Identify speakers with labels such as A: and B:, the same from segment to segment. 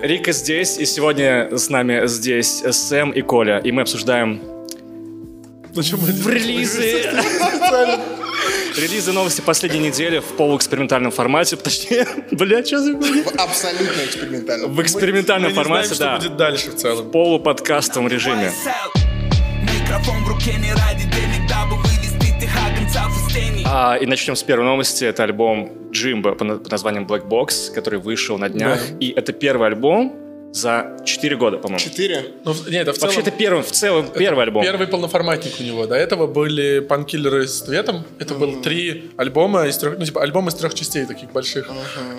A: Рика здесь, и сегодня с нами здесь Сэм и Коля, и мы обсуждаем в релизы. Релизы новости последней недели в полуэкспериментальном формате, точнее, бля, что за
B: В абсолютно экспериментальном.
A: В экспериментальном
C: Мы не знаем,
A: формате,
C: что
A: да.
C: будет дальше в целом.
A: В полуподкастовом режиме.
D: Микрофон в руке не ради
A: А, и начнем с первой новости. Это альбом Джимба под названием Black Box, который вышел на днях.
C: Да.
A: И это первый альбом за 4 года, по-моему.
B: Четыре.
C: Ну, в- не, это в
A: Вообще,
C: целом...
A: это первый, в целом первый альбом.
C: Первый полноформатник у него. До этого были панкиллеры с цветом. Это было три альбома из трех, ну типа альбом из трех частей таких больших.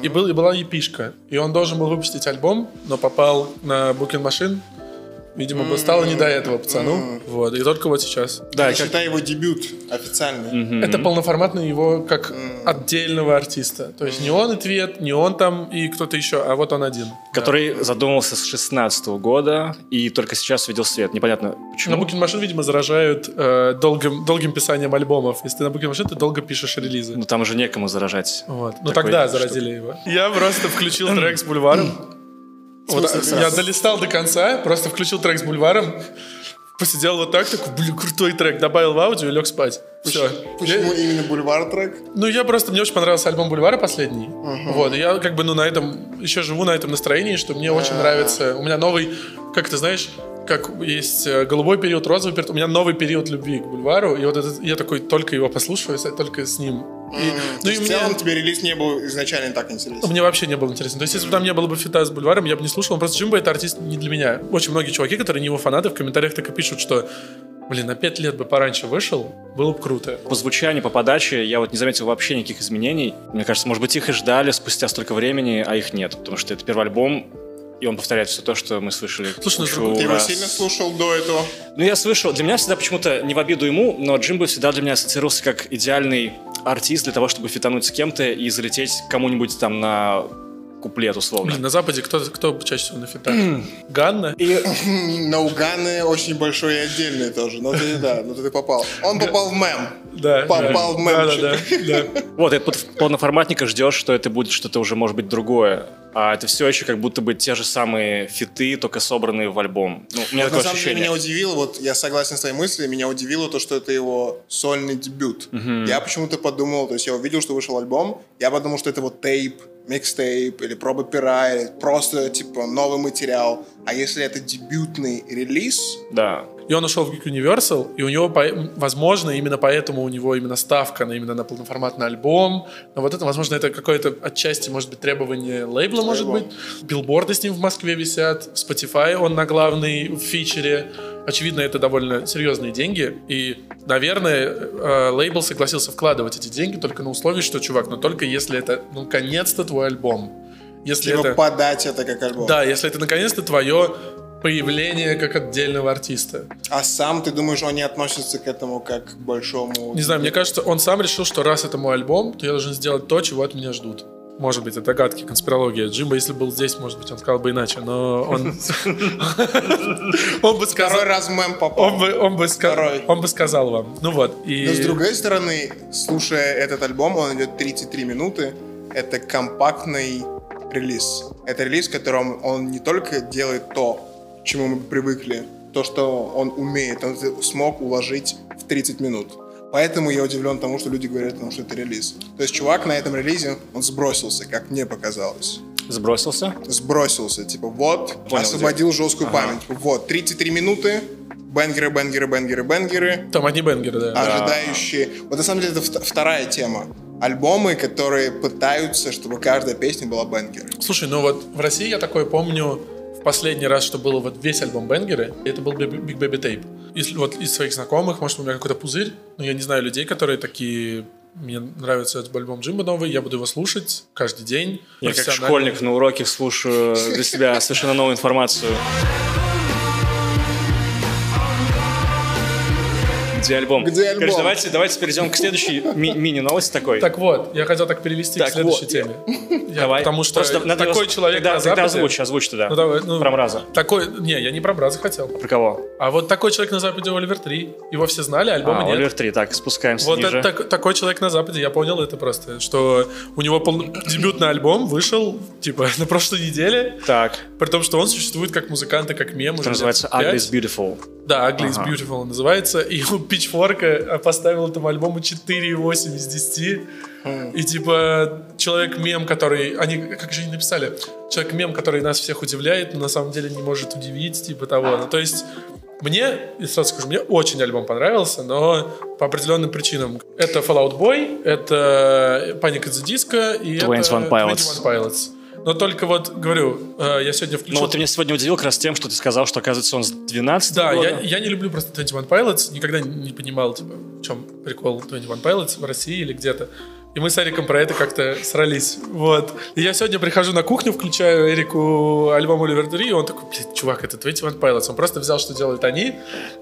C: И был и была епишка. И он должен был выпустить альбом, но попал на Booking Machine. Видимо, было- стало не до этого пацану. Вот. И только вот сейчас.
A: Да,
B: Это,
A: как-
B: считай его дебют официальный.
C: Это полноформатный его как отдельного артиста. То есть не он и Твет, не он там и кто-то еще, а вот он один.
A: который задумался с 16 года и только сейчас видел свет. Непонятно
C: На
A: почему.
C: Booking Machine, видимо, заражают э, долгим, долгим писанием альбомов. Если ты на Booking Machine, ты долго пишешь релизы.
A: Ну там уже некому заражать.
C: Вот. Ну тогда
A: штука.
C: заразили его. Я просто включил трек с бульваром. Вот,
B: смысле,
C: я долистал до конца, просто включил трек с бульваром, посидел вот так, такой, блин, крутой трек, добавил в аудио и лег спать. Все.
B: Почему именно бульвар трек?
C: Ну, я просто, мне очень понравился альбом Бульвара последний. Вот, и я как бы, ну, на этом, еще живу на этом настроении, что мне очень нравится. У меня новый, как ты знаешь, как есть э, голубой период, розовый период, у меня новый период любви к Бульвару, и вот этот, я такой только его послушаю, только с ним. И,
B: То
C: ну, и
B: в
C: мне,
B: целом тебе релиз не был изначально так интересен.
C: мне вообще не было интересно. То есть, если бы там не было бы фита с Бульваром, я бы не слушал. Он Просто Джимбо — это артист не для меня. Очень многие чуваки, которые не его фанаты, в комментариях так и пишут, что Блин, на пять лет бы пораньше вышел, было бы круто.
A: По звучанию, по подаче я вот не заметил вообще никаких изменений. Мне кажется, может быть, их и ждали спустя столько времени, а их нет. Потому что это первый альбом, и он повторяет все то, что мы слышали.
C: Слушай, ну,
B: Ты его
A: раз.
B: сильно слушал до этого?
A: Ну, я слышал, для меня всегда почему-то, не в обиду ему, но Джимбо всегда для меня ассоциировался как идеальный артист для того, чтобы фитануть с кем-то и залететь кому-нибудь там на куплет, условно.
C: Блин, на Западе кто, кто чаще всего на фитах? Ганна?
A: И
B: На Уганы очень большой и отдельный тоже. Но ты, да, но ты попал. Он попал в мем.
C: Да.
B: Попал в мемчик.
C: да, да, да.
A: вот, и под полноформатника ждешь, что это будет что-то уже, может быть, другое. А это все еще как будто бы те же самые фиты, только собранные в альбом. Ну, у меня
B: На
A: такое
B: самом деле
A: ощущение.
B: меня удивило, вот я согласен с твоей мыслью, меня удивило то, что это его сольный дебют. Я почему-то подумал, то есть я увидел, что вышел альбом, я подумал, что это вот тейп, микстейп или проба пера, или просто типа новый материал. А если это дебютный релиз,
A: Да.
C: И он ушел в Geek Universal, и у него, возможно, именно поэтому у него именно ставка на именно на полноформатный альбом. Но вот это, возможно, это какое-то отчасти, может быть, требование лейбла, может быть. Билборды с ним в Москве висят, в Spotify он на главной в фичере. Очевидно, это довольно серьезные деньги. И, наверное, э, лейбл согласился вкладывать эти деньги только на условии, что, чувак, но только если это, ну, наконец-то твой альбом. Если
B: типа
C: это...
B: подать это как альбом.
C: Да, если это наконец-то твое появление как отдельного артиста.
B: А сам ты думаешь, он не относится к этому как к большому...
C: Не знаю, мне кажется, он сам решил, что раз это мой альбом, то я должен сделать то, чего от меня ждут. Может быть, это догадки, конспирология. Джимба, если был здесь, может быть, он сказал бы иначе, но он... Он бы сказал...
B: Второй раз мем попал.
C: Он бы, сказал вам. Ну вот. И...
B: Но с другой стороны, слушая этот альбом, он идет 33 минуты. Это компактный релиз. Это релиз, в котором он не только делает то, чему мы привыкли, то, что он умеет, он смог уложить в 30 минут. Поэтому я удивлен тому, что люди говорят, потому что это релиз. То есть чувак на этом релизе, он сбросился, как мне показалось.
A: Сбросился.
B: Сбросился, типа вот,
A: Понял,
B: освободил жесткую память. Вот, 33 минуты, бенгеры, бенгеры, бенгеры, бенгеры
C: Там одни бенгеры, да.
B: ожидающие. Вот на самом деле это вт- вторая тема. Альбомы, которые пытаются, чтобы каждая песня была бенгер.
C: Слушай, ну вот в России я такое помню последний раз, что было вот весь альбом Бенгеры, это был Big Baby Tape. Если вот из своих знакомых, может, у меня какой-то пузырь, но я не знаю людей, которые такие мне нравится этот альбом Джимба новый, я буду его слушать каждый день.
A: Я как школьник на уроке слушаю для себя совершенно новую информацию. Где альбом?
B: Где альбом?
A: Короче, давайте, давайте перейдем к следующей ми- мини-новости такой.
C: Так вот, я хотел так перевести
A: Так
C: к следующей
A: вот,
C: теме. Я-
A: Давай.
C: Потому что
A: Просто надо
C: такой
A: его-
C: человек
A: тогда,
C: на
A: тогда
C: Западе...
A: озвучь, озвучь тогда.
C: Ну, давай, ну,
A: Про Мраза.
C: Такой... Не, я не про Браза хотел.
A: Про кого?
C: А вот такой человек на Западе Оливер 3. Его все знали, альбома
A: А,
C: нет.
A: Оливер 3. Так, спускаемся
C: Вот
A: ниже.
C: это так- такой человек на Западе, я понял это просто, что у него пол- дебютный альбом вышел, типа, на прошлой неделе,
A: Так,
C: при том, что он существует как музыкант и как мем.
A: это называется
C: лет
A: Ugly
C: пять.
A: is Beautiful.
C: Да, Ugly is. Beautiful называется. И у Pitchfork поставил этому альбому 4,8 из 10. И типа человек-мем, который... Они, как же они написали? Человек-мем, который нас всех удивляет, но на самом деле не может удивить, типа того. Ну, то есть... Мне, и сразу скажу, мне очень альбом понравился, но по определенным причинам. Это Fallout Boy, это Panic at the Disco и
A: 21
C: это
A: Pilots.
C: 21 Pilots. Но только вот, говорю, э, я сегодня включил...
A: Ну вот ты меня сегодня удивил как раз тем, что ты сказал, что, оказывается, он с 12
C: Да,
A: года.
C: я, я не люблю просто 21 Pilots, никогда не понимал, типа, в чем прикол 21 Pilots в России или где-то. И мы с Эриком про это как-то срались. Вот. И я сегодня прихожу на кухню, включаю Эрику альбом Оливер 3, и он такой, блин, чувак, это 21 Pilots. Он просто взял, что делают они,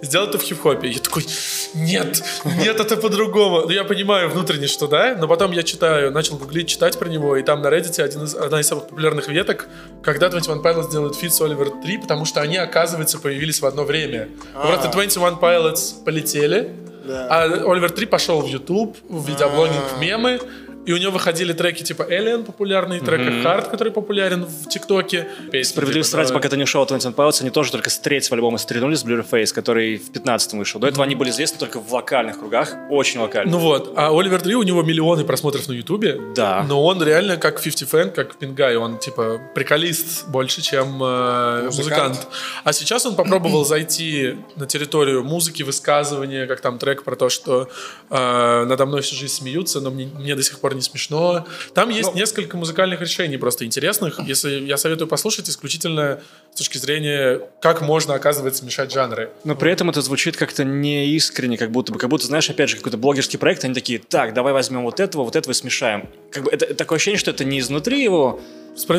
C: сделал это в хип-хопе. Я такой, нет, нет, это по-другому. Ну, я понимаю внутренне, что да, но потом я читаю, начал гуглить, читать про него, и там на Reddit один из, одна из самых популярных веток, когда 21 Pilots делают feat с Оливер Tree, потому что они, оказывается, появились в одно время. Просто 21 Pilots полетели,
B: Да.
C: а Оливер 3 пошел в YouTube, в видеоблогинг, в мемы, и у него выходили треки типа Alien, популярный трек Hurt, который популярен в ТикТоке. Песни,
A: Справедливости
C: типа,
A: ради,
C: да.
A: пока ты не от 21 Pilots, они тоже только с третьего альбома стрельнули с Blurryface, который в 15 вышел. До этого они были известны только в локальных кругах, очень локальных.
C: Ну вот, а Оливер 3, у него миллионы просмотров на Ютубе.
A: Да.
C: Но он реально как 50 Cent, как Пингай, он типа приколист больше, чем э,
B: Музыкант.
C: музыкант. А сейчас он попробовал зайти на территорию музыки, высказывания, как там трек про то, что э, надо мной всю жизнь смеются, но мне, мне до сих пор не смешно. Там есть
A: Ну.
C: несколько музыкальных решений просто интересных. Если я советую послушать исключительно с точки зрения, как можно, оказывается, мешать жанры.
A: Но при этом это звучит как-то неискренне, как будто бы, как будто, знаешь, опять же, какой-то блогерский проект, они такие, так, давай возьмем вот этого, вот этого и смешаем. Как бы это, такое ощущение, что это не изнутри его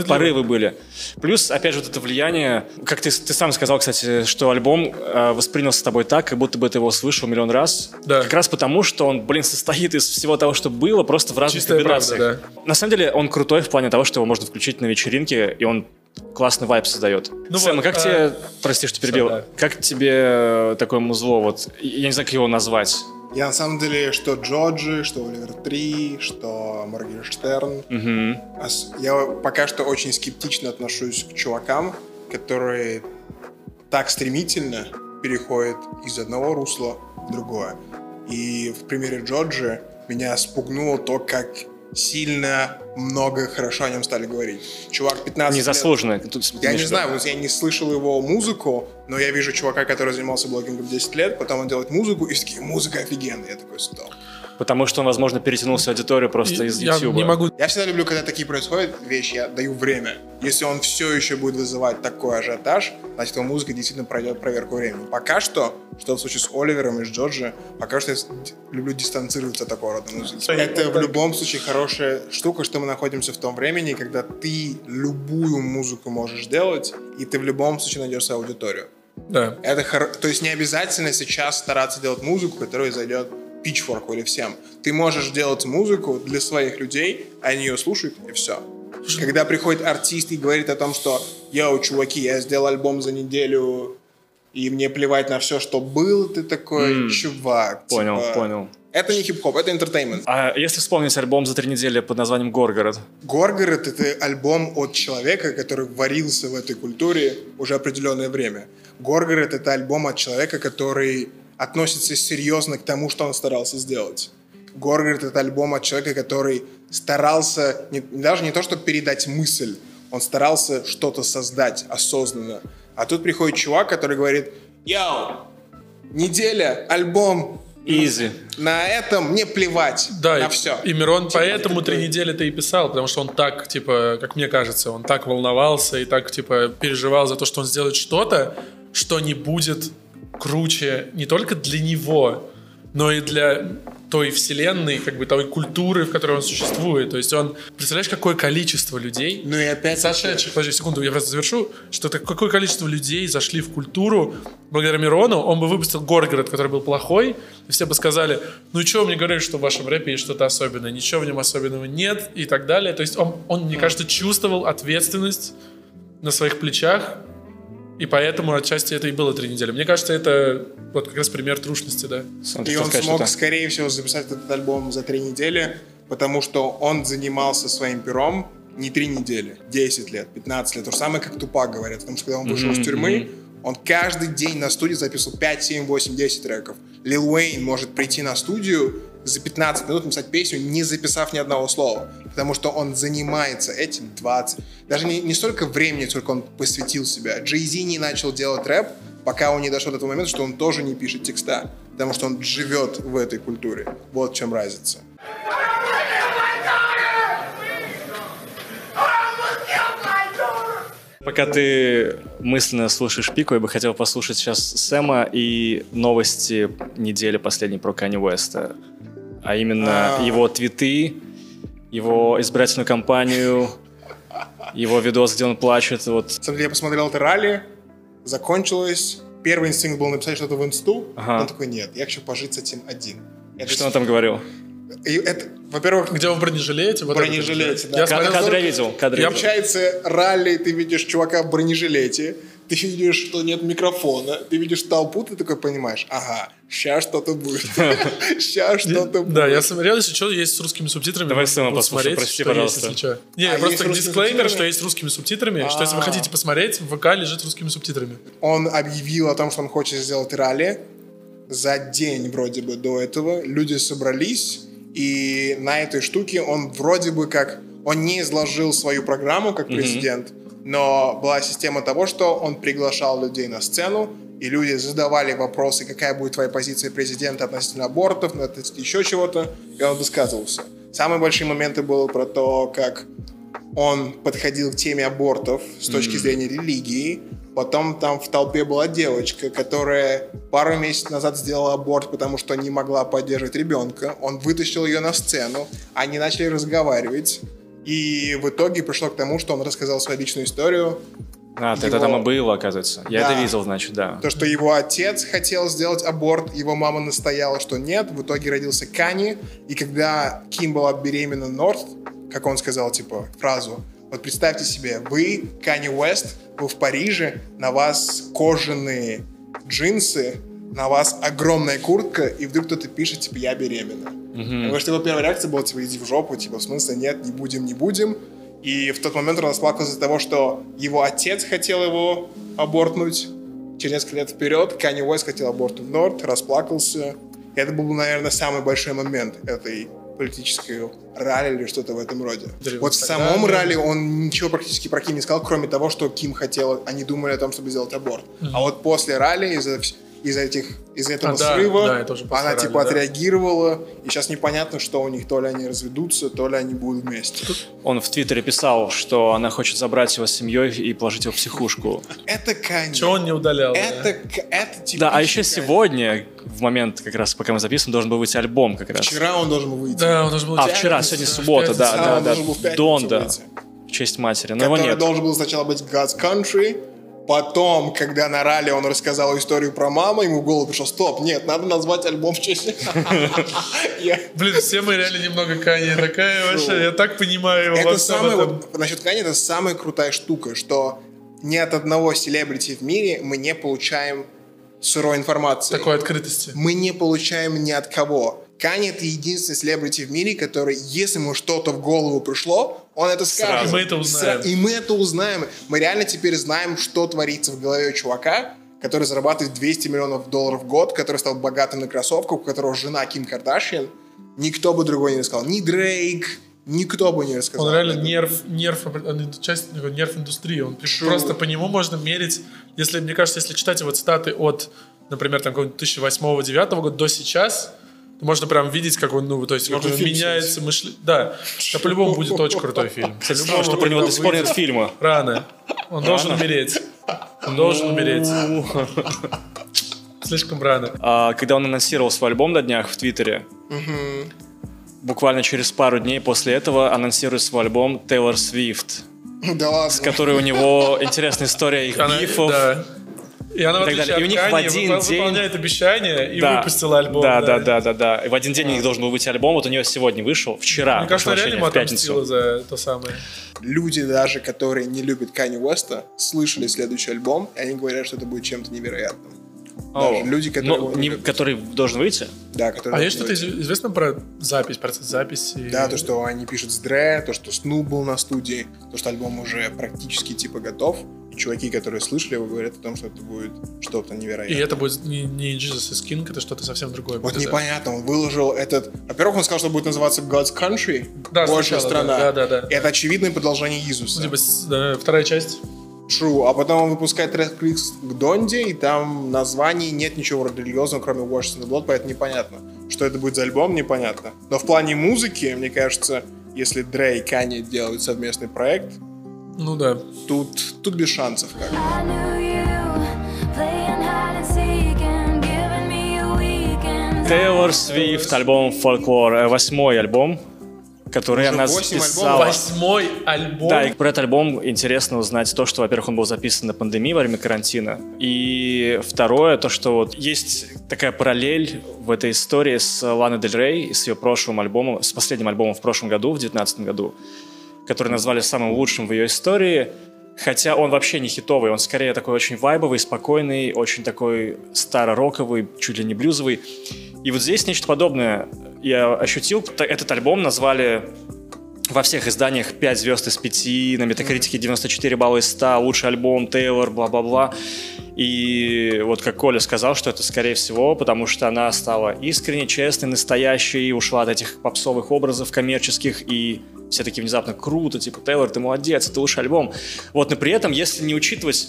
A: порывы были. Плюс, опять же, вот это влияние, как ты, ты сам сказал, кстати, что альбом э, воспринялся с тобой так, как будто бы ты его слышал миллион раз.
C: Да.
A: Как раз потому, что он, блин, состоит из всего того, что было, просто в разных
C: Чистая правда,
A: На самом деле, он крутой в плане того, что его можно включить на вечеринке, и он классный вайб создает.
C: Ну
A: Сэм,
C: вот,
A: а как
C: а-
A: тебе, прости, что перебил,
C: да.
A: как тебе э, такое музло, вот, я не знаю, как его назвать.
B: Я на самом деле, что Джорджи, что Оливер 3, что Моргенштерн. Ос- Я пока что очень скептично отношусь к чувакам, которые так стремительно переходят из одного русла в другое. И в примере Джорджи меня спугнуло то, как сильно много хорошо о нем стали говорить. Чувак 15 лет-
A: Незаслуженно. Тут,
B: Я не
A: в
B: знаю, я не слышал его музыку, но я вижу чувака, который занимался блогингом 10 лет, потом он делает музыку, и такие, музыка офигенная. Я такой, стоп.
A: Потому что он, возможно, перетянул свою аудиторию просто из
C: Я
A: YouTube.
C: не могу
B: Я всегда люблю, когда такие происходят вещи, я даю время. Если он все еще будет вызывать такой ажиотаж, значит, его музыка действительно пройдет проверку времени. Пока что, что в случае с Оливером и с Джорджи, пока что я люблю дистанцироваться от такого рода музыки. Это в любом случае хорошая штука, что мы находимся в том времени, когда ты любую музыку можешь делать, и ты в любом случае найдешь свою аудиторию.
C: Да.
B: Это хоро- То есть не обязательно сейчас стараться делать музыку, которая зайдет Pitchfork или всем. Ты можешь делать музыку для своих людей, они ее слушают, и все. Когда приходит артист и говорит о том, что «Йоу, чуваки, я сделал альбом за неделю, и мне плевать на все, что было», ты такой
A: М.
B: «Чувак».
A: Понял,
B: типа,
A: понял.
B: Это не хип-хоп, это entertainment.
A: А если вспомнить альбом за три недели под названием «Горгород»,
B: Горгород — это альбом от человека, который варился в этой культуре уже определенное время. Горгород — это альбом от человека, который относится серьезно к тому, что он старался сделать. Горгород — это альбом от человека, который старался не- даже не то, чтобы передать мысль, он старался что-то создать осознанно. А тут приходит чувак, который говорит, «Йоу, неделя, альбом,
A: «Изи».
B: на этом мне плевать,
C: Да,
B: на
C: и,
B: все».
C: и Мирон
B: Типа,
C: поэтому
B: это
C: три недели-то и писал, потому что он так, типа, как мне кажется, он так волновался и так, типа, переживал за то, что он сделает что-то, что не будет круче не только для него, но и для той вселенной, как бы той культуры, в которой он существует. То есть он, представляешь, какое количество людей,
B: Ну и опять
C: зашедших, подожди секунду, я просто завершу, что так, какое количество людей зашли в культуру благодаря Мирону, он бы выпустил Горгород, который был плохой, и все бы сказали, ну и что мне говорили, что в вашем рэпе есть что-то особенное, ничего в нем особенного нет и так далее. То есть он, он мне кажется, чувствовал ответственность на своих плечах, и поэтому отчасти это и было три недели. Мне кажется, это вот как раз пример трушности, да.
A: Сам
B: И он
A: сказать
B: смог,
A: что-то?
B: скорее всего, записать этот альбом за три недели, потому что он занимался своим пером не три недели, 10 лет, 15 лет. То же самое, как Тупак говорят. Потому что когда он вышел из тюрьмы, он каждый день на студии записывал 5, 7, 8, 10 треков. Лил Уэйн может прийти на студию за 15 минут написать песню, не записав ни одного слова. Потому что он занимается этим 20. Даже не, не столько времени, сколько он посвятил себя. Джей Зи не начал делать рэп, пока он не дошел до того момента, что он тоже не пишет текста. Потому что он живет в этой культуре. Вот в чем разница.
A: Пока ты мысленно слушаешь Пику, я бы хотел послушать сейчас Сэма и новости недели последней про Канни Уэста. А именно
B: А.
A: его твиты, его избирательную кампанию, его видос, где он плачет. Вот
B: деле, я посмотрел это ралли, закончилось. Первый инстинкт был написать что-то в инсту.
A: Ага.
B: Он такой, нет, я хочу пожить с этим один. Это
A: что он там говорил?
B: И это, во-первых,
C: Где он в бронежилете? Вот
B: бронежилете,
C: это,
B: да.
C: Я смотрел,
A: Кадры я видел, кадры я видел.
B: Получается, ралли, ты видишь чувака в бронежилете, ты видишь, что нет микрофона, ты видишь толпу, ты такой понимаешь, ага, сейчас что-то будет. Сейчас что-то будет.
C: Да, я смотрел, если что, есть с русскими субтитрами.
A: Давай
C: можно
A: Сэма
C: будет
A: послушаем,
C: смотреть,
A: прости, пожалуйста.
C: если что. Не, просто дисклеймер, что есть с русскими субтитрами, что если вы
B: А.
C: хотите посмотреть, в ВК лежит с русскими субтитрами.
B: Он объявил о том, что он хочет сделать ралли за день вроде бы до этого. Люди собрались, и на этой штуке он вроде бы как... Он не изложил свою программу как президент, но была система того, что он приглашал людей на сцену, и люди задавали вопросы, какая будет твоя позиция президента относительно абортов, относительно еще чего-то, и он высказывался. Самые большие моменты было про то, как он подходил к теме абортов с точки зрения религии. Потом там в толпе была девочка, которая пару месяцев назад сделала аборт, потому что не могла поддерживать ребенка. Он вытащил ее на сцену, они начали разговаривать. И в итоге пришло к тому, что он рассказал свою личную историю.
A: А,
B: Его-
A: это там и было, оказывается. Я
B: Да.
A: это видел, значит, да.
B: То, что его отец хотел сделать аборт, его мама настояла, что нет. В итоге родился Кани. И когда Ким была беременна Норт, как он сказал, типа, фразу, вот представьте себе, вы, Кани Уэст, вы в Париже, на вас кожаные джинсы, на вас огромная куртка, и вдруг кто-то пишет, типа, я беременна. Потому что его первая реакция была, типа, иди в жопу, типа, в смысле, нет, не будем, не будем. И в тот момент он расплакался из-за того, что его отец хотел его абортнуть через несколько лет вперед. Канни Уэст хотел абортнуть Норт, расплакался. И это был, наверное, самый большой момент этой политической ралли или что-то в этом роде.
C: Или
B: вот в самом ралли он ничего практически про Ким не сказал, кроме того, что Ким хотела, они думали о том, чтобы сделать аборт. А вот после ралли из-за из-за этих из этого
C: А, да,
B: срыва
C: да, уже после
B: она типа
C: да.
B: отреагировала, и сейчас непонятно, что у них, то ли они разведутся, то ли они будут вместе.
A: Он в Твиттере писал, что она хочет забрать его с семьей и положить его в психушку.
B: Это Канни.
C: Чего он не удалял? да?
B: Это, к- это
A: Да, а еще
B: Канье.
A: сегодня, в момент, как раз пока мы записываем, должен был выйти альбом как раз.
B: Вчера он должен был выйти.
C: Да, он должен был...
A: А,
C: делать-
A: вчера,
C: Да,
A: сегодня суббота, да,
B: Да,
A: да, да. Донда.
B: выйти.
A: В честь матери. Но его
B: который
A: нет.
B: должен был сначала быть God's Country, потом, когда на ралли он рассказал историю про маму, ему в голову пришло, стоп, нет, надо назвать альбом в честь...
C: Блин, все мы реально немного Канье. Такая вообще, я так понимаю его
B: Это самое, вот, насчет Кани, это самая крутая штука, что ни от одного селебрити в мире мы не получаем сырой информации.
C: Такой открытости.
B: мы не получаем ни от кого. Кани это единственный селебрити в мире, который, если ему что-то в голову пришло, он это скажет.
C: И мы это узнаем.
B: И мы это узнаем. Мы реально теперь знаем, что творится в голове чувака, который зарабатывает 200 миллионов долларов в год, который стал богатым на кроссовках, у которого жена Ким Кардашьян. Никто бы другой не рассказал. Ни Дрейк, никто бы не рассказал.
C: Он реально нерв, нерв, часть нерв индустрии. Он
B: True.
C: просто по нему можно мерить. Если, мне кажется, если читать его цитаты от, например, там, какого-нибудь 2008-2009 года до сейчас, можно прям видеть, как он, ну, то есть, как он меняется мышление. Да, да, по-любому будет очень крутой фильм.
A: Кстати, странно, что про него до сих пор нет фильма.
C: Рано. Он должен умереть. Он должен умереть. Слишком рано.
A: А, когда он анонсировал свой альбом на днях в Твиттере, буквально через пару дней после этого анонсирует свой альбом Тейлор Свифт,
B: Да ладно.
A: с которой у него интересная история их
C: Она-
A: бифов.
C: да. И она, в
A: И так далее. И у них в
C: Kanye,
A: один
C: выпол-
A: день-
C: выполняет обещание и
A: Да.
C: выпустила альбом.
A: Да, да, да, да, да. И в один день у них должен был выйти альбом, вот у нее сегодня вышел, вчера.
C: Мне кажется, реально ему
A: в
C: отомстила за то самое.
B: Люди даже, которые не любят Канни Уэста, слышали следующий альбом, и они говорят, что это будет чем-то невероятным. Даже
A: О,
B: люди, которые его
A: не- который должен выйти?
B: Да, которые...
C: А есть что-то известно про запись, процесс записи?
B: Да, то, что они пишут с Дре, то, что Снуп был на студии, то, что альбом уже практически типа готов. И чуваки, которые слышали его, говорят о том, что это будет что-то
C: И
B: невероятное.
C: это будет не, не Jesus is King, это что-то совсем другое.
B: Вот
C: будет, да?
B: непонятно, он выложил этот... Во-первых, он сказал, что будет называться God's Country,
C: Да,
B: Божья
C: сначала,
B: страна.
C: да, да, да, да.
B: Это очевидное продолжение Иисуса.
C: С- да, вторая часть.
B: True. А потом он выпускает трек к Донде, и там названий нет ничего религиозного, кроме Washed in the Blood, поэтому непонятно. Что это будет за альбом, непонятно. Но в плане музыки, мне кажется, если Дре и Канни делают совместный проект,
C: Ну да.
B: тут, тут без шансов как.
A: Тейлор Свифт, альбом Folklore, э, восьмой альбом, который
B: Уже
A: она записала.
B: альбомов?
C: Восьмой альбом.
A: Да, и про этот альбом интересно узнать то, что, во-первых, он был записан на пандемии во время карантина. И второе, то, что вот есть такая параллель в этой истории с Ланой Дель Рей, и с ее прошлым альбомом, с последним альбомом в прошлом году, в 2019 году, который назвали самым лучшим в ее истории. Хотя он вообще не хитовый, он скорее такой очень вайбовый, спокойный, очень такой старо-роковый, чуть ли не блюзовый. И вот здесь нечто подобное я ощутил. Этот альбом назвали во всех изданиях 5 звезд из 5, на метакритике 94 балла из 100, лучший альбом, Тейлор, бла-бла-бла. И вот как Коля сказал, что это скорее всего, потому что она стала искренне, честной, настоящей, ушла от этих попсовых образов коммерческих, и все таки внезапно круто, типа, Тейлор, ты молодец, это лучший альбом. Вот, но при этом, если не учитывать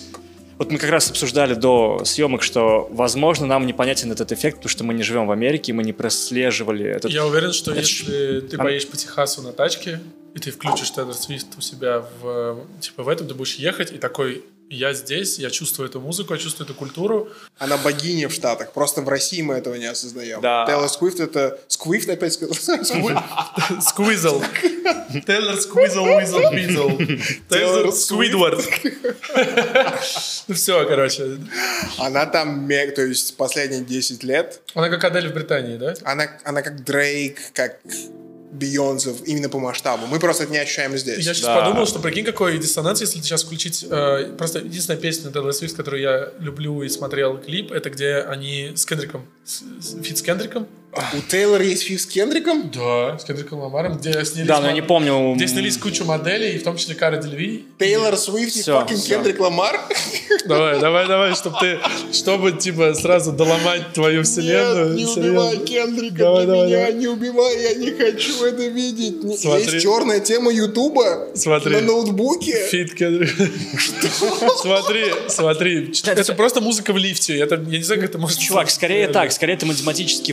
A: вот мы как раз обсуждали до съемок, что, возможно, нам непонятен этот эффект, потому что мы не живем в Америке, мы не прослеживали этот...
C: Я уверен, что
A: Это
C: если ты
A: Ан-
C: поедешь по Техасу на тачке, и ты включишь Тейлор Свифт у себя в, типа, в этом, ты будешь ехать и такой, я здесь, я чувствую эту музыку, я чувствую эту культуру.
B: Она богиня в Штатах. Просто в России мы этого не осознаем.
A: Да.
B: Тейлор Сквифт это... Сквифт опять сказал?
C: Сквизл. Тейлор Сквизл, Уизл, Пизл. Тейлор Сквидвард. Ну все, короче.
B: Она там, то есть последние 10 лет,
C: Она как Адель в Британии, да?
B: она, она как Дрейк, как Бейонсе, именно по масштабу. Мы просто это не ощущаем здесь.
C: Я сейчас
A: Да.
C: подумал, что прикинь, какой диссонанс, если ты сейчас включить... э, просто единственная песня Тейлор Свифт, которую я люблю и смотрел клип, это где они с Кендриком, с, с- feat с Кендриком.
B: У Тейлора есть feat с Кендриком?
C: Да, с Кендриком Ламаром, где снялись...
A: Да, но я не помню...
C: Где снялись кучу моделей, и в том числе Кара Делевинь.
B: Тейлор Свифт и
A: всё.
B: Кендрик Ламар?
C: Давай, давай, давай, чтобы ты, чтобы типа сразу доломать твою вселенную.
B: Нет, не убивай Кендрика
C: Давай,
B: для
C: давай,
B: меня,
C: давай.
B: не убивай, я не хочу это видеть.
C: Смотри.
B: Есть черная тема Ютуба
C: Смотри.
B: на ноутбуке.
C: Фит Кендрик. Смотри, смотри. Это просто музыка в лифте. Это, я не знаю, как это может...
A: Чувак, скорее так, скорее это математически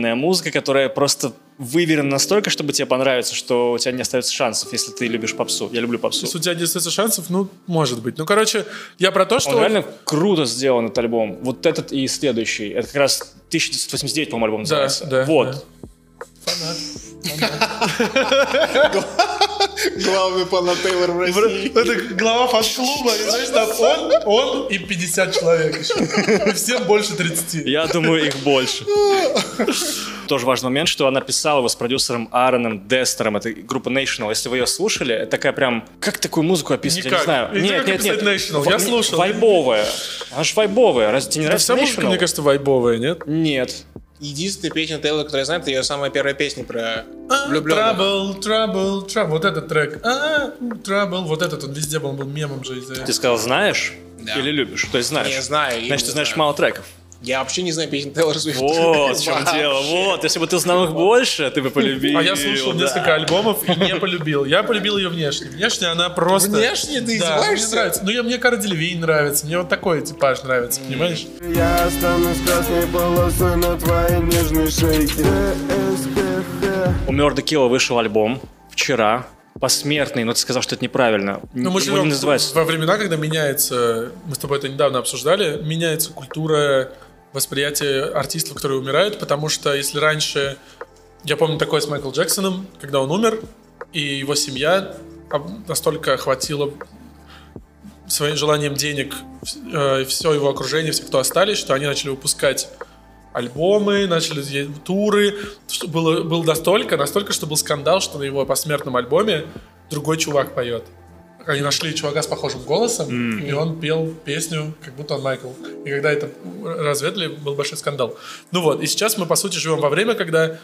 A: выверенная музыка, которая просто выверена настолько, чтобы тебе понравится, что у тебя не остается шансов, если ты любишь попсу. Я люблю попсу.
C: Если у тебя не остается шансов, ну, может быть. Ну, короче, я про то, что...
A: Он реально круто сделан, этот альбом. Вот этот и следующий. Это как раз 1989, по-моему, альбом
C: Да,
A: называется.
C: да,
A: вот.
C: да. Фанат.
B: Главный фанат Тейлор в России.
C: Это глава фан-клуба, и там он, он и 50 человек еще. И всем больше 30.
A: Я думаю, их больше. Тоже важный момент, что она писала его с продюсером Аароном Дестером. Это группа National. Если вы ее слушали, это такая прям... Как такую музыку описывать? Я
C: Никак.
A: не знаю.
C: Я не знаю, как описать National. Я слушал.
A: Вайбовая. Она же вайбовая. Разве тебе не нравится
C: вся музыка, мне кажется, вайбовая, нет?
A: Нет.
B: Единственная песня Тейлора, которую я знаю, это ее самая первая песня про влюбленных.
C: Trouble, trouble, trouble. Вот этот трек. А, trouble. Вот этот, он везде был, он был мемом же
A: Ты сказал, знаешь?
B: Да.
A: Или любишь? То есть знаешь?
B: Не знаю.
A: Значит, ты знаешь
B: знаю.
A: мало треков.
B: Я вообще не знаю песен Тейлор Свифт.
A: Вот в чем дело. Вот, если бы ты знал их больше, ты бы полюбил.
C: А я слушал
A: да.
C: несколько альбомов и не полюбил. Я полюбил ее внешне. Внешне она просто...
B: Внешне ты
C: Да, мне
B: издеваешься?
C: нравится. Ну, я, мне Кара Делевинь нравится. Мне вот такой типаж нравится, понимаешь?
E: Я останусь красной полосой на твоей нежной шейке
A: У Murder Kill вышел альбом вчера. Посмертный, но ты сказал, что это неправильно.
C: Ну, мы живем
A: не называется.
C: во времена, когда меняется, мы с тобой это недавно обсуждали, меняется культура восприятие артистов, которые умирают, потому что если раньше, я помню такое с Майклом Джексоном, когда он умер, и его семья настолько охватила своим желанием денег все его окружение, все, кто остались, что они начали выпускать альбомы, начали туры. Что было, было настолько, настолько, что был скандал, что на его посмертном альбоме другой чувак поет. Они нашли чувака с похожим голосом, и он пел песню, как будто он Майкл. И когда это разведали, был большой скандал. Ну вот, и сейчас мы, по сути, живем во время, когда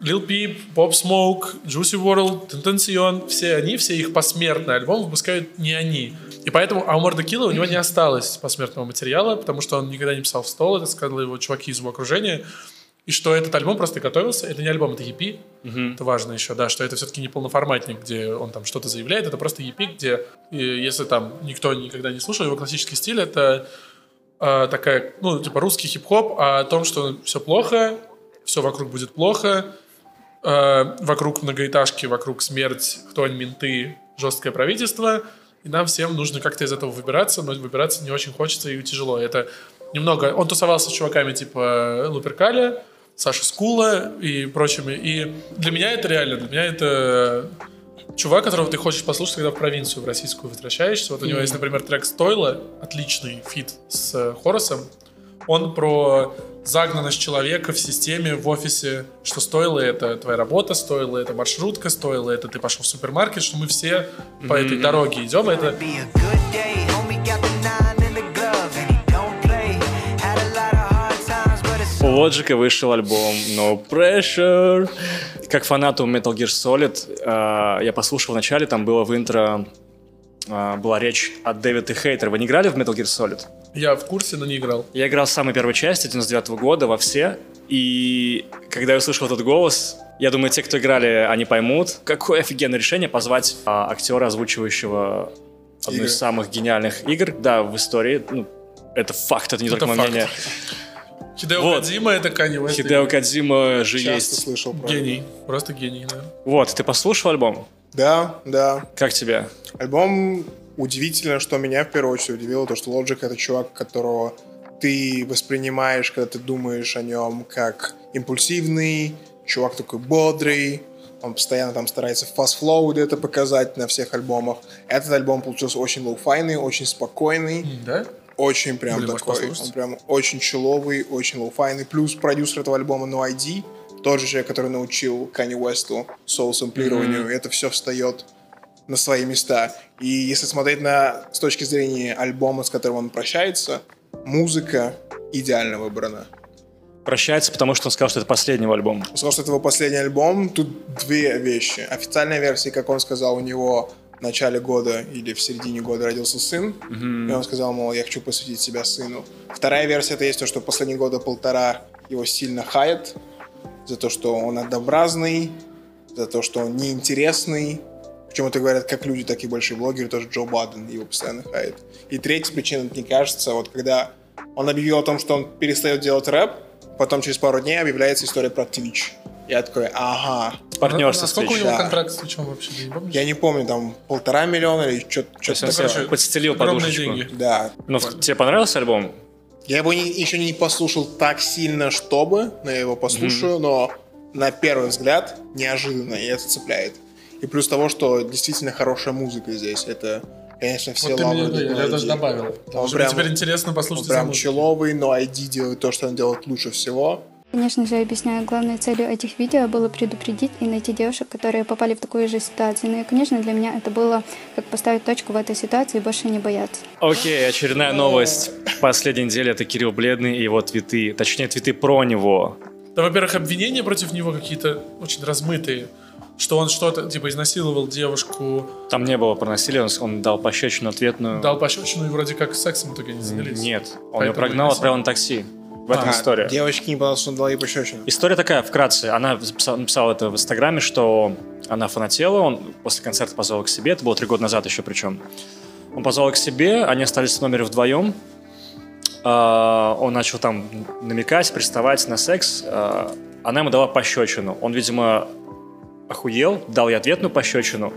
C: Lil Peep, Pop Smoke, Juicy WRLD, Tentacion, все они, все их посмертные альбомы выпускают не они. И поэтому Амор Килла у него не осталось посмертного материала, потому что он никогда не писал в стол, это сказали его чуваки из его окружения. И что этот альбом просто готовился, это не альбом, это EP, это важно еще, да, что это все-таки не полноформатник, где он там что-то заявляет, это просто EP, где, если там никто никогда не слушал его классический стиль, это а, такая, ну, типа русский хип-хоп о том, что все плохо, все вокруг будет плохо, а, вокруг многоэтажки, вокруг смерть, кто-нибудь менты, жесткое правительство, и нам всем нужно как-то из этого выбираться, но выбираться не очень хочется и тяжело. Это немного... Он тусовался с чуваками типа Луперкаля, Саши Скула и прочими. И для меня это реально, для меня это чувак, которого ты хочешь послушать, когда в провинцию, в российскую возвращаешься. Вот у него есть, например, трек «Стойло», отличный feat с э, Хорусом. Он про загнанность человека в системе, в офисе, что стойло это твоя работа, стойло это маршрутка, стойло это ты пошел в супермаркет, что мы все по этой дороге идем. Это
A: У Logic вышел альбом No Pressure. Как фанату Metal Gear Solid, э, я послушал вначале, там было в интро э, была речь от Дэвида и Хейтер. Вы не играли в Metal Gear Solid?
C: я в курсе, но не играл.
A: Я играл в самой первой части 99 года во все, и когда я услышал этот голос, я думаю, те, кто играли, они поймут, какое офигенное решение позвать а, актера, озвучивающего одну
B: Игры.
A: из самых гениальных игр, да, в истории. Ну, это факт, это не
C: Это
A: только
C: факт.
A: мнение.
C: Хидео
A: Вот.
C: Кодзима это Канье Уэст.
A: Хидео Кадзима же
B: Часто
A: есть.
B: слышал про это.
C: Гений. Просто гений, да.
A: Вот, ты послушал альбом?
B: Да, да.
A: Как тебе?
B: Альбом удивительно, что меня в первую очередь удивило, то, что Logic — это чувак, которого ты воспринимаешь, когда ты думаешь о нем как импульсивный, чувак такой бодрый, он постоянно там старается flow где-то показать на всех альбомах. Этот альбом получился очень лоу-файный, очень спокойный,
C: Да?
B: Очень прям
C: Блин,
B: такой, он прям очень чилловый, очень лоу-файный. Плюс продюсер этого альбома No ID, тот же человек, который научил Kanye Уэсту соул-сэмплированию. Это все встает на свои места. И если смотреть на с точки зрения альбома, с которым он прощается, музыка идеально выбрана.
A: Прощается, потому что он сказал, что это последний альбом.
B: Он сказал, что это его последний альбом. Тут две вещи. Официальная версия, как он сказал, у него в начале года или в середине года родился сын. И он сказал, мол, я хочу посвятить себя сыну. Вторая версия это есть то, что последние года полтора его сильно хаят за то, что он однообразный, за то, что он неинтересный. Причем это говорят как люди, так и большие блогеры, тоже Джо Баден его постоянно хает. И третья причина, мне кажется, вот когда он объявил о том, что он перестает делать рэп, потом через пару дней объявляется история про Twitch. Я такой, ага.
A: Партнерство
C: А Сколько у него
B: Да.
C: контракт с Твичом вообще? Ты не помнишь?
B: Я не помню, там полтора миллиона или что-то
A: То есть он себе подстелил подушечку.
C: деньги.
B: Да.
A: Но в- тебе понравился альбом?
B: Я его не- еще не послушал так сильно, чтобы, но я его послушаю, но на первый взгляд неожиданно, и это цепляет. И плюс того, что действительно хорошая музыка здесь. Это, конечно, все
C: Вот мне,
B: лавры
C: да, я, даже добавил.
B: Он
C: мне
B: прям-
C: теперь интересно
B: Он
C: послушать из-за
B: прям
C: музыки.
B: человый, но ID делает то, что он делает лучше всего.
F: Конечно же, объясняю, главной целью этих видео было предупредить и найти девушек, которые попали в такую же ситуацию. Ну и, конечно, для меня это было как поставить точку в этой ситуации и больше не бояться.
A: Окей, очередная новость последней недели это Кирилл Бледный и его твиты, точнее твиты про него.
C: Да, во-первых, обвинения против него какие-то очень размытые. Что он что-то, типа, изнасиловал девушку,
A: Там не было про насилие, он, он дал пощечину ответную.
C: дал пощечину и вроде как сексом в итоге не занялись.
A: Нет, он ее
C: Поэтому
A: прогнал,
C: и
A: отправил на такси. В этом
B: А,
A: история.
B: Девочки не понравилось, что он дал ей пощечину.
A: История такая, вкратце. Она записала, написала это в Инстаграме, что она фанатела, он после концерта позвал к себе, это было три года назад еще причем. Он позвал к себе, они остались в номере вдвоем. А, он начал там намекать, приставать на секс. А, она ему дала пощечину. Он, видимо, охуел, дал ей ответную пощечину.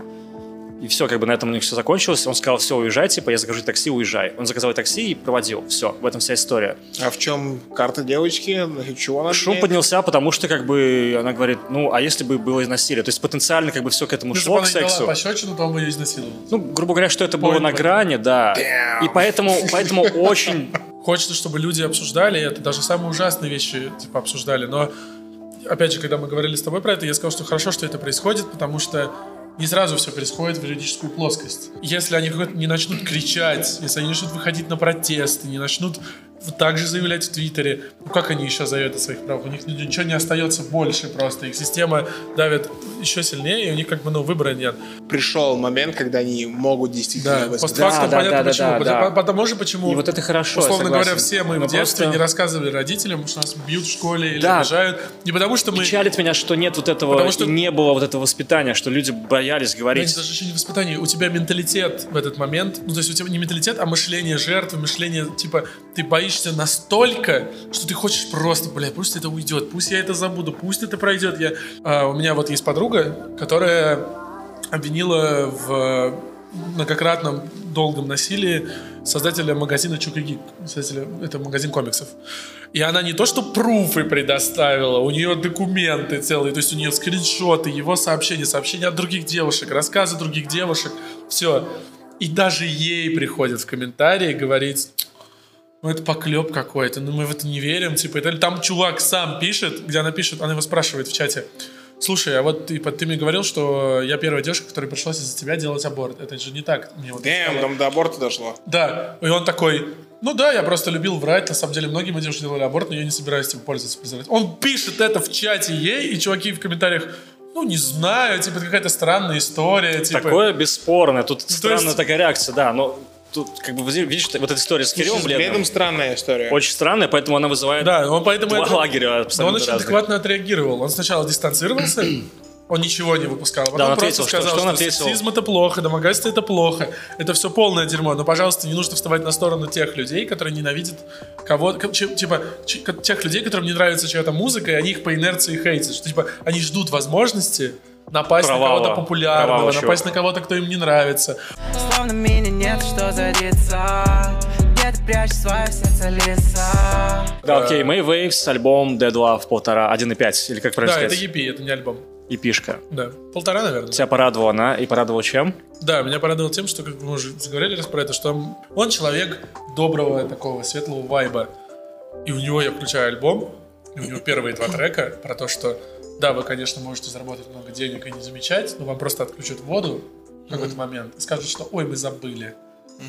A: И все, как бы на этом у них все закончилось. Он сказал, все, уезжай, типа, я закажу такси, уезжай. Он заказал такси и проводил. Все, в этом вся история.
B: А в чем карта девочки? Чего она
A: Шум поднялся, потому что, как бы, она говорит, ну, а если бы было насилие? То есть потенциально, как бы, все к этому
C: Если
A: шло, к сексу.
C: пощечину, то он бы ее изнасиловал.
A: Ну, грубо говоря, что это было
C: Point
A: на
C: в этом.
A: грани, да. И поэтому, поэтому очень
C: Хочется, чтобы люди обсуждали это, даже самые ужасные вещи типа обсуждали. Но опять же, когда мы говорили с тобой про это, я сказал, что хорошо, что это происходит, потому что не сразу все происходит в юридическую плоскость. Если они не начнут кричать, если они начнут выходить на протесты, не начнут вот так же заявлять в Твиттере, ну как они еще заявят о своих правах? У них ничего не остается больше просто. Их система давит еще сильнее, и у них как бы ну, выбора нет.
B: Пришел момент, когда они могут действительно
C: Да, постфактум
A: да,
C: понятно
A: да, да,
C: почему.
A: да,
C: Потому,
A: да.
C: потому же почему...
A: И вот это хорошо,
C: Условно
A: согласен.
C: говоря, все мы
A: Но
C: в детстве
A: просто-
C: не рассказывали родителям, что нас бьют в школе или
A: Да.
C: обижают. Не потому что мы...
A: печалит меня, что нет вот этого,
C: Потому что-
A: не было вот этого воспитания, что люди боялись говорить.
C: даже еще не воспитание. У тебя менталитет в этот момент, ну, то есть у тебя не менталитет, а мышление жертвы, мышление, типа, ты боишься настолько, что ты хочешь просто, блядь, пусть это уйдет, пусть я это забуду, пусть это пройдет. Я, а, у меня вот есть подруга, которая обвинила в многократном долгом насилии создателя магазина Чукаги, создателя, это магазин комиксов. И она не то что пруфы предоставила, у нее документы целые, то есть у нее скриншоты, его сообщения, сообщения от других девушек, рассказы других девушек, все. И даже ей приходят в комментарии говорить, ну это поклеп какой-то, ну мы в это не верим, типа, это там чувак сам пишет, где она пишет, она его спрашивает в чате, слушай, а вот типа, ты мне говорил, что я первая девушка, которой пришлось из-за тебя делать аборт, это же не так. Мне вот
B: Дэм, там до аборта дошло.
C: Да, и он такой, ну да, я просто любил врать, на самом деле многие мои девушки делали аборт, но я не собираюсь этим пользоваться. презервативом». Он пишет это в чате ей, и чуваки в комментариях, ну не знаю, типа какая-то странная история. Типа,
A: Такое бесспорно. Тут странная
C: есть-
A: такая реакция, да. Но тут, как бы, видишь, вот эта история с Кириллом
B: С
A: Бледным
B: Бледом странная история.
A: очень странная, поэтому она вызывает
C: Да, он поэтому...
A: два
C: это-
A: лагеря
C: Но он
A: абсолютно
C: очень
A: разных.
C: адекватно отреагировал. Он сначала дистанцировался, он ничего не выпускал. Потом
A: Да, он
C: просто
A: ответил, что-
C: сказал,
A: что
C: что,
A: он ответил?
C: сексизм это плохо, домогательство это плохо. Это все полное дерьмо. Но, пожалуйста, не нужно вставать на сторону тех людей, которые ненавидят кого к- ч- типа, тех людей, которым не нравится чья-то музыка, и они их по инерции хейтят. Что, типа, они ждут возможности напасть
A: Провала.
C: на кого-то популярного,
A: Провала
C: напасть
A: чувака.
C: на кого-то, кто им не нравится.
G: Словно меня нет, что лица
A: Да, окей, May Waves, альбом Dead Love полтора, 1.5, или как правильно
C: Да, это
A: сказать?
C: EP, это не альбом.
A: И пишка.
C: Да, полтора, наверное.
A: Тебя порадовала она и порадовала чем?
C: Да, меня порадовало тем, что, как мы уже заговорили раз про это, что он- он человек доброго такого светлого вайба. И у него я включаю альбом, и у него первые два трека про то, что да, вы, конечно, можете заработать много денег и не замечать, но вам просто отключат воду в какой-то момент и скажут, что ой, мы забыли.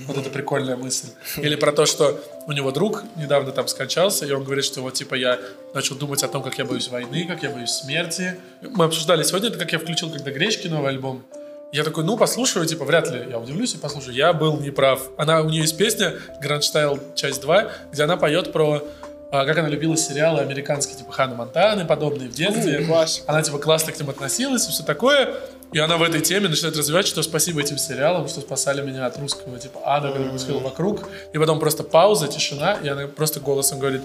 C: Вот это прикольная мысль. Или про то, что у него друг недавно там скончался, и он говорит, что вот типа я начал думать о том, как я боюсь войны, как я боюсь смерти. Мы обсуждали сегодня это, как я включил, когда Гречки новый альбом. Я такой, ну, послушаю, типа, вряд ли я удивлюсь и послушаю. Я был неправ. Она, у нее есть песня Style часть 2, где она поет про как она любила сериалы американские, типа Ханна Монтаны, подобные в детстве. Она, типа, классно к ним относилась и все такое. И она в этой теме начинает развивать, что спасибо этим сериалам, что спасали меня от русского, типа, ада, который происходил вокруг. И потом просто пауза, тишина, и она просто голосом говорит,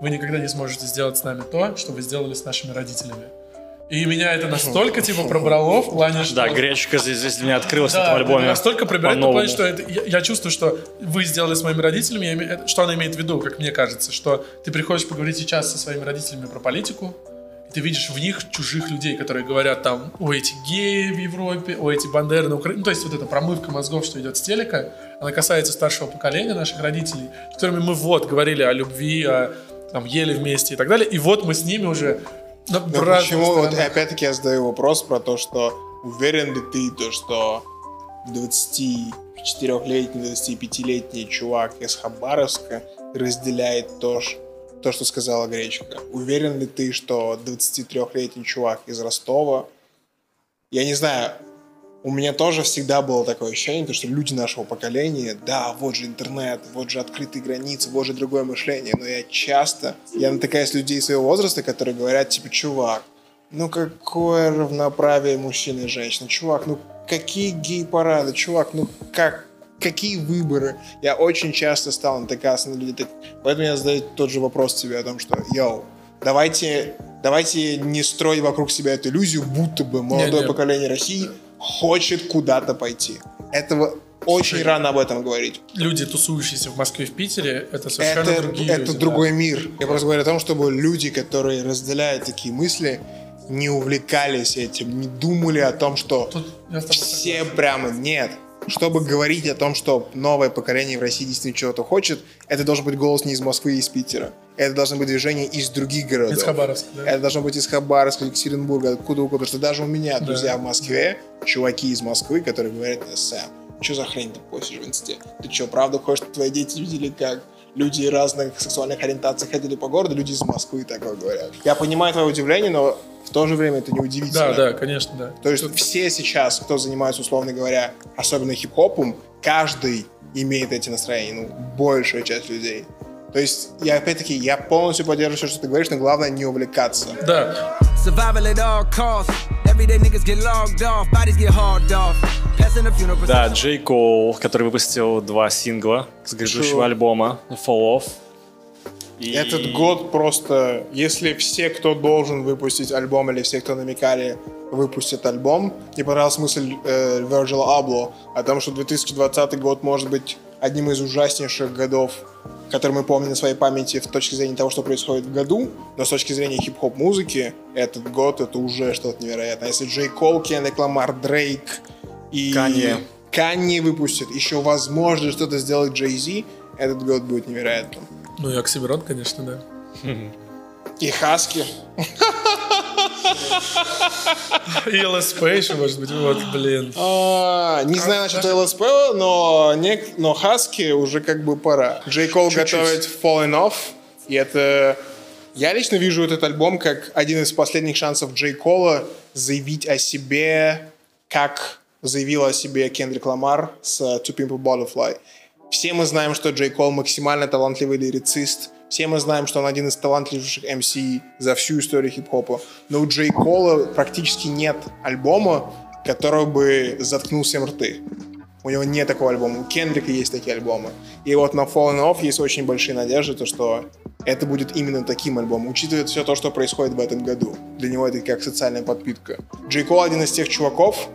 C: вы никогда не сможете сделать с нами то, что вы сделали с нашими родителями. И меня это настолько, типа, пробрало в плане, что...
A: Да, гречка здесь, здесь меня открылась
C: Да,
A: в этом альбоме.
C: настолько пробирает в плане, что это, я, я чувствую, что вы сделали с моими родителями, я име- что она имеет в виду, как мне кажется, что ты приходишь поговорить сейчас со своими родителями про политику, и ты видишь в них чужих людей, которые говорят там, о, эти геи в Европе, о, эти бандеры на Украине. Ну, то есть вот эта промывка мозгов, что идет с телека, она касается старшего поколения наших родителей, с которыми мы вот говорили о любви, о там, ели вместе и так далее. И вот мы с ними уже на
B: Но
C: разных
B: почему, вот
C: сторонах.
B: опять-таки я задаю вопрос про то, что уверен ли ты, то, что 24-летний, 25-летний чувак из Хабаровска разделяет то, то, что сказала Гречка? Уверен ли ты, что 23-летний чувак из Ростова, я не знаю, у меня тоже всегда было такое ощущение, то, что люди нашего поколения, да, вот же интернет, вот же открытые границы, вот же другое мышление, но я часто, я натыкаюсь людей своего возраста, которые говорят, типа, чувак, ну какое равноправие мужчины и женщины, чувак, ну какие гей-парады, чувак, ну как, какие выборы. Я очень часто стал натыкаться на людей, поэтому я задаю тот же вопрос тебе о том, что, йоу, давайте, давайте не строить вокруг себя эту иллюзию, будто бы молодое
C: Не-не.
B: поколение России хочет куда-то пойти. Этого очень рано об этом говорить.
C: Люди, тусующиеся в Москве и в Питере, это совершенно
B: Это,
C: другие
B: это
C: люди, да.
B: другой мир. Я просто говорю о том, чтобы люди, которые разделяют такие мысли, не увлекались этим, не думали о том, что
C: Тут
B: все прямо нет. Чтобы говорить о том, что новое поколение в России действительно чего-то хочет, это должен быть голос не из Москвы и из Питера. Это должно быть движение из других городов.
C: Из Хабаровска, да?
B: Это должно быть из Хабаровска, Екатеринбурга, откуда угодно. Потому что даже у меня друзья в Москве, чуваки из Москвы, которые говорят, Сэм, что за хрень ты постишь в инсте? Ты что, правда хочешь, чтобы твои дети видели, как люди разных сексуальных ориентаций ходили по городу? Люди из Москвы такое говорят. Я понимаю твое удивление, но в то же время это не удивительно.
C: Да, да, конечно, да.
B: То есть все сейчас, кто занимается, условно говоря, особенно хип-хопом, каждый имеет эти настроения, ну, большая часть людей. То есть, я опять-таки, я полностью поддерживаю все, что ты говоришь, но главное не увлекаться.
C: Да,
D: Survival at all costs. Everyday niggas get logged off, bodies get hauled off.
A: Да, Джей Кол, который выпустил два сингла с грядущего
B: True.
A: альбома Fall Off. И-
B: Этот год просто, если все, кто должен выпустить альбом, или все, кто намекали, выпустят альбом, мне понравилась мысль э, Virgil Abloh о том, что 2020 год может быть одним из ужаснейших годов, который мы помним на своей памяти в точке зрения того, что происходит в году, но с точки зрения хип-хоп музыки, этот год это уже что-то невероятное. Если Джей Кол, Кендрик Ламар, Дрейк и
A: Канье.
B: Канье выпустят, еще возможно что-то сделать Джей Зи, этот год будет невероятным.
C: ну и Оксимирон, конечно, да.
B: И Хаски.
C: И ЛСП еще, может быть, вот, блин.
B: А, не знаю насчет ЛСП, но, нек- но Хаски уже как бы пора. Джей Кол готовит Fallen Off, и это... Я лично вижу этот альбом как один из последних шансов Джей Кола заявить о себе, как заявил о себе Кендрик Ламар с э, To Pimp a Butterfly. Все мы знаем, что Джей Кол максимально талантливый лирицист. Все мы знаем, что он один из талантливейших MC за всю историю хип-хопа. Но у Джей Кола практически нет альбома, который бы заткнул всем рты. У него нет такого альбома. У Кендрика есть такие альбомы. И вот на Fallen Off есть очень большие надежды, то что это будет именно таким альбомом, учитывая все то, что происходит в этом году. Для него это как социальная подпитка. Джей Кол один из тех чуваков,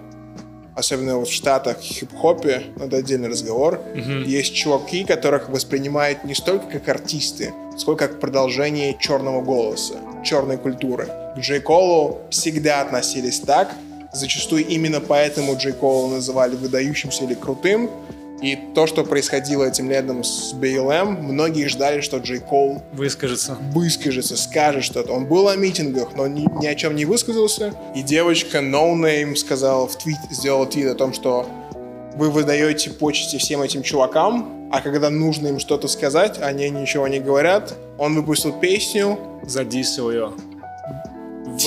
B: особенно вот в Штатах, хип-хопе, ну, это отдельный разговор, есть чуваки, которых воспринимают не столько как артисты, сколько как продолжение черного голоса, черной культуры. К Джей Колу всегда относились так, зачастую именно поэтому Джей Кола называли выдающимся или крутым, и то, что происходило этим летом с BLM, многие ждали, что Джей Кол
A: Выскажется.
B: выскажется, скажет что-то. Он был о митингах, но ни, ни о чем не высказался. И девочка No Name сказала в твит, сделала твит о том, что вы выдаете почести всем этим чувакам, а когда нужно им что-то сказать, они ничего не говорят. Он выпустил песню,
A: Задисил ее.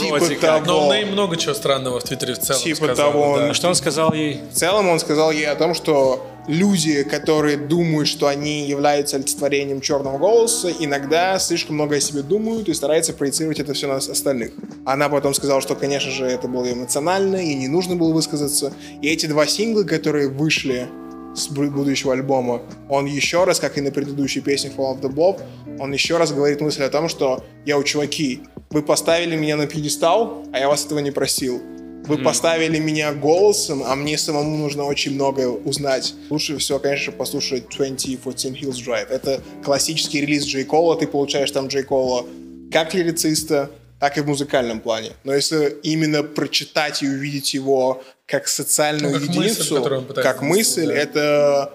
B: Типа
A: Вроде как.
B: того.
C: Но Нейм много чего странного в Твиттере в целом
B: Типа
C: сказал,
B: того,
C: да.
A: Что он сказал ей?
B: В целом он сказал ей о том, что люди, которые думают, что они являются олицетворением черного голоса, иногда слишком много о себе думают и стараются проецировать это все на остальных. Она потом сказала, что, конечно же, это было эмоционально, и не нужно было высказаться. И эти два сингла, которые вышли с бу- будущего альбома, он еще раз, как и на предыдущей песне Fall of the Blob, он еще раз говорит мысль о том, что «Йоу, чуваки, вы поставили меня на пьедестал, а я вас этого не просил. Вы поставили меня голосом, а мне самому нужно очень многое узнать. Лучше всего, конечно, послушать 2014 Hills Drive. Это классический релиз Джей Кола. Ты получаешь там Джей Кола как лирициста, так и в музыкальном плане. Но если именно прочитать и увидеть его как социальную
C: Ну, как мысль,
B: единицу,
C: пытается
B: как мысль,
C: да.
B: это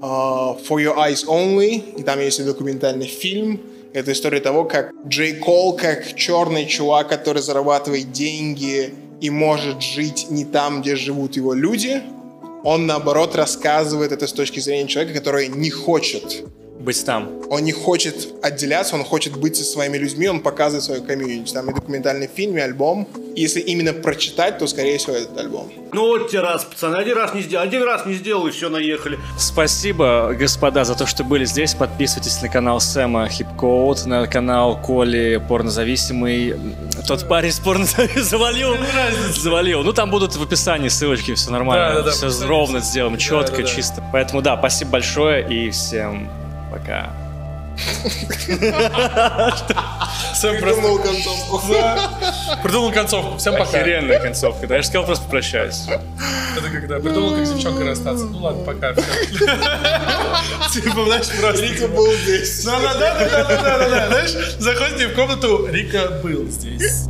B: а, For Your Eyes Only, и там есть и документальный фильм. Это история того, как Джей Кол, как черный чувак, который зарабатывает деньги и может жить не там, где живут его люди, он, наоборот, рассказывает это с точки зрения человека, который не хочет
A: Быть там.
B: он не хочет отделяться, он хочет быть со своими людьми, он показывает свою комьюнити. Там и документальный фильм, и альбом. Если именно прочитать, то, скорее всего, этот альбом.
H: Ну вот те раз, пацаны, один раз не сделал, один раз не сделал, и все, наехали.
A: Спасибо, господа, за то, что были здесь. Подписывайтесь на канал Сэма Хипкоут, на канал Коли Порнозависимый. Тот парень с порнозависимым завалил. Завалил. Ну, там будут в описании ссылочки, все нормально.
C: Да-да-да,
A: все
C: в
A: ровно сделаем, четко, чисто. Поэтому, да, спасибо большое и всем пока.
B: Придумал концовку.
C: Придумал концовку. Всем пока.
A: Охеренная концовка. Да, я же сказал, просто прощаюсь.
C: Это когда придумал, как с девчонкой расстаться. Ну ладно, пока. Типа, знаешь, просто...
B: Рика был здесь.
C: Да-да-да, да-да-да, знаешь, заходите в комнату, Рика был здесь.